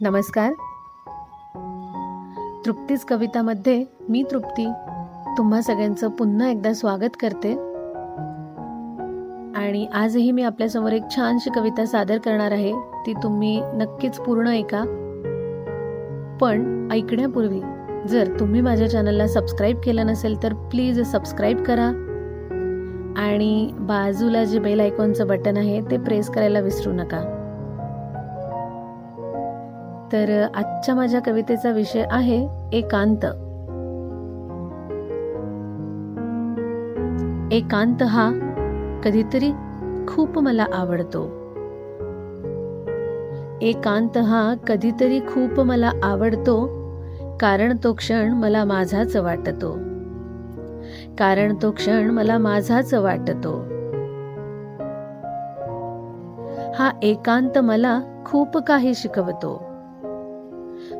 नमस्कार. तृप्तीच कवितामध्ये मी तृप्ती तुम्हा सगळ्यांचं पुन्हा एकदा स्वागत करते. आणि आजही मी आपल्यासमोर एक छानशी कविता सादर करणार आहे. ती तुम्ही नक्कीच पूर्ण ऐका. पण ऐकण्यापूर्वी जर तुम्ही माझ्या चॅनलला सबस्क्राईब केलं नसेल तर प्लीज सबस्क्राईब करा. आणि बाजूला जे बेल आयकॉनचं बटन आहे ते प्रेस करायला विसरू नका. तर आजच्या माझ्या कवितेचा विषय आहे एकांत. एकांत हा कधीतरी खूप मला आवडतो. एकांत हा कधीतरी खूप मला आवडतो कारण तो क्षण मला माझाच वाटतो. कारण तो क्षण मला माझाच वाटतो. हा एकांत मला खूप काही शिकवतो.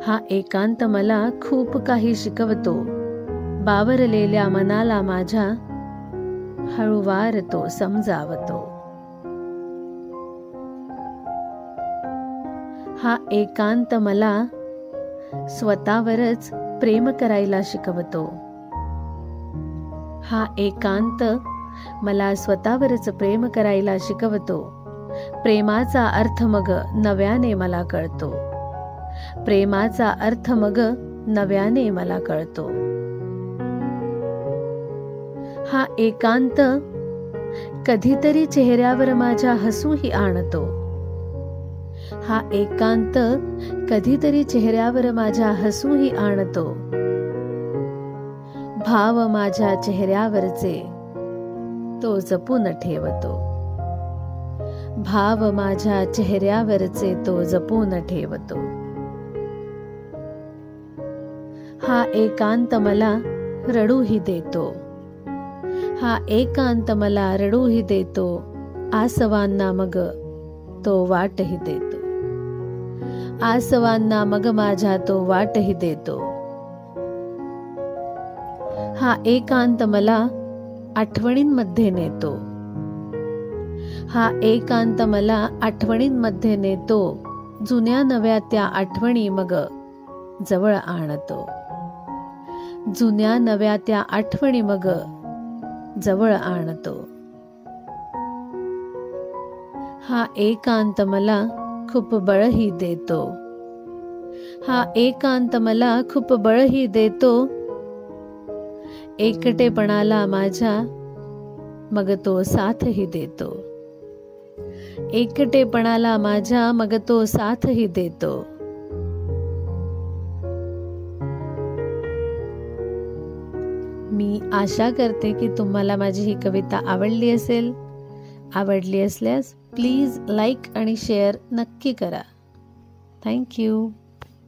हा एकांत मला खूप काही शिकवतो. बावरलेल्या मनाला माझ्या हळूवार तो समजावतो. हा एकांत मला स्वतःवरच प्रेम करायला शिकवतो. हा एकांत मला स्वतःवरच प्रेम करायला शिकवतो. प्रेमाचा अर्थ मग नव्याने मला कळतो. प्रेमाचा अर्थ मग नव्याने मला कळतो. हा एकांत कधीतरी चेहऱ्यावर माझ्या हसूही आणतो. हा एकांत कधीतरी चेहऱ्यावर माझ्या हसूही आणतो. भाव माझ्या चेहऱ्यावरचे तो जपून ठेवतो. भाव माझ्या चेहऱ्यावरचे तो जपून ठेवतो. हा एकांत मला रडूही देतो. हा एकांत मला रडूही देतो. आसवांना मग तो वाटही देतो. आसवांना मग माझ्या तो वाटही देतो. हा एकांत मला आठवणींमध्ये नेतो. हा एकांत मला आठवणींमध्ये नेतो. जुन्या नव्या त्या आठवणी मग जवळ आणतो. जुन्या नव्या त्या आठवणी मग जवळ आणतो. हा एकांत मला खूप बळही देतो. हा एकांत मला खूप बळही देतो. एकटेपणाला माझ्या मग तो साथही देतो. एकटेपणाला माझ्या मग तो साथही देतो. मी आशा करते की तुम्हाला माझी ही कविता आवडली असेल. आवडली असल्यास प्लीज लाईक आणि शेअर नक्की करा. थँक्यू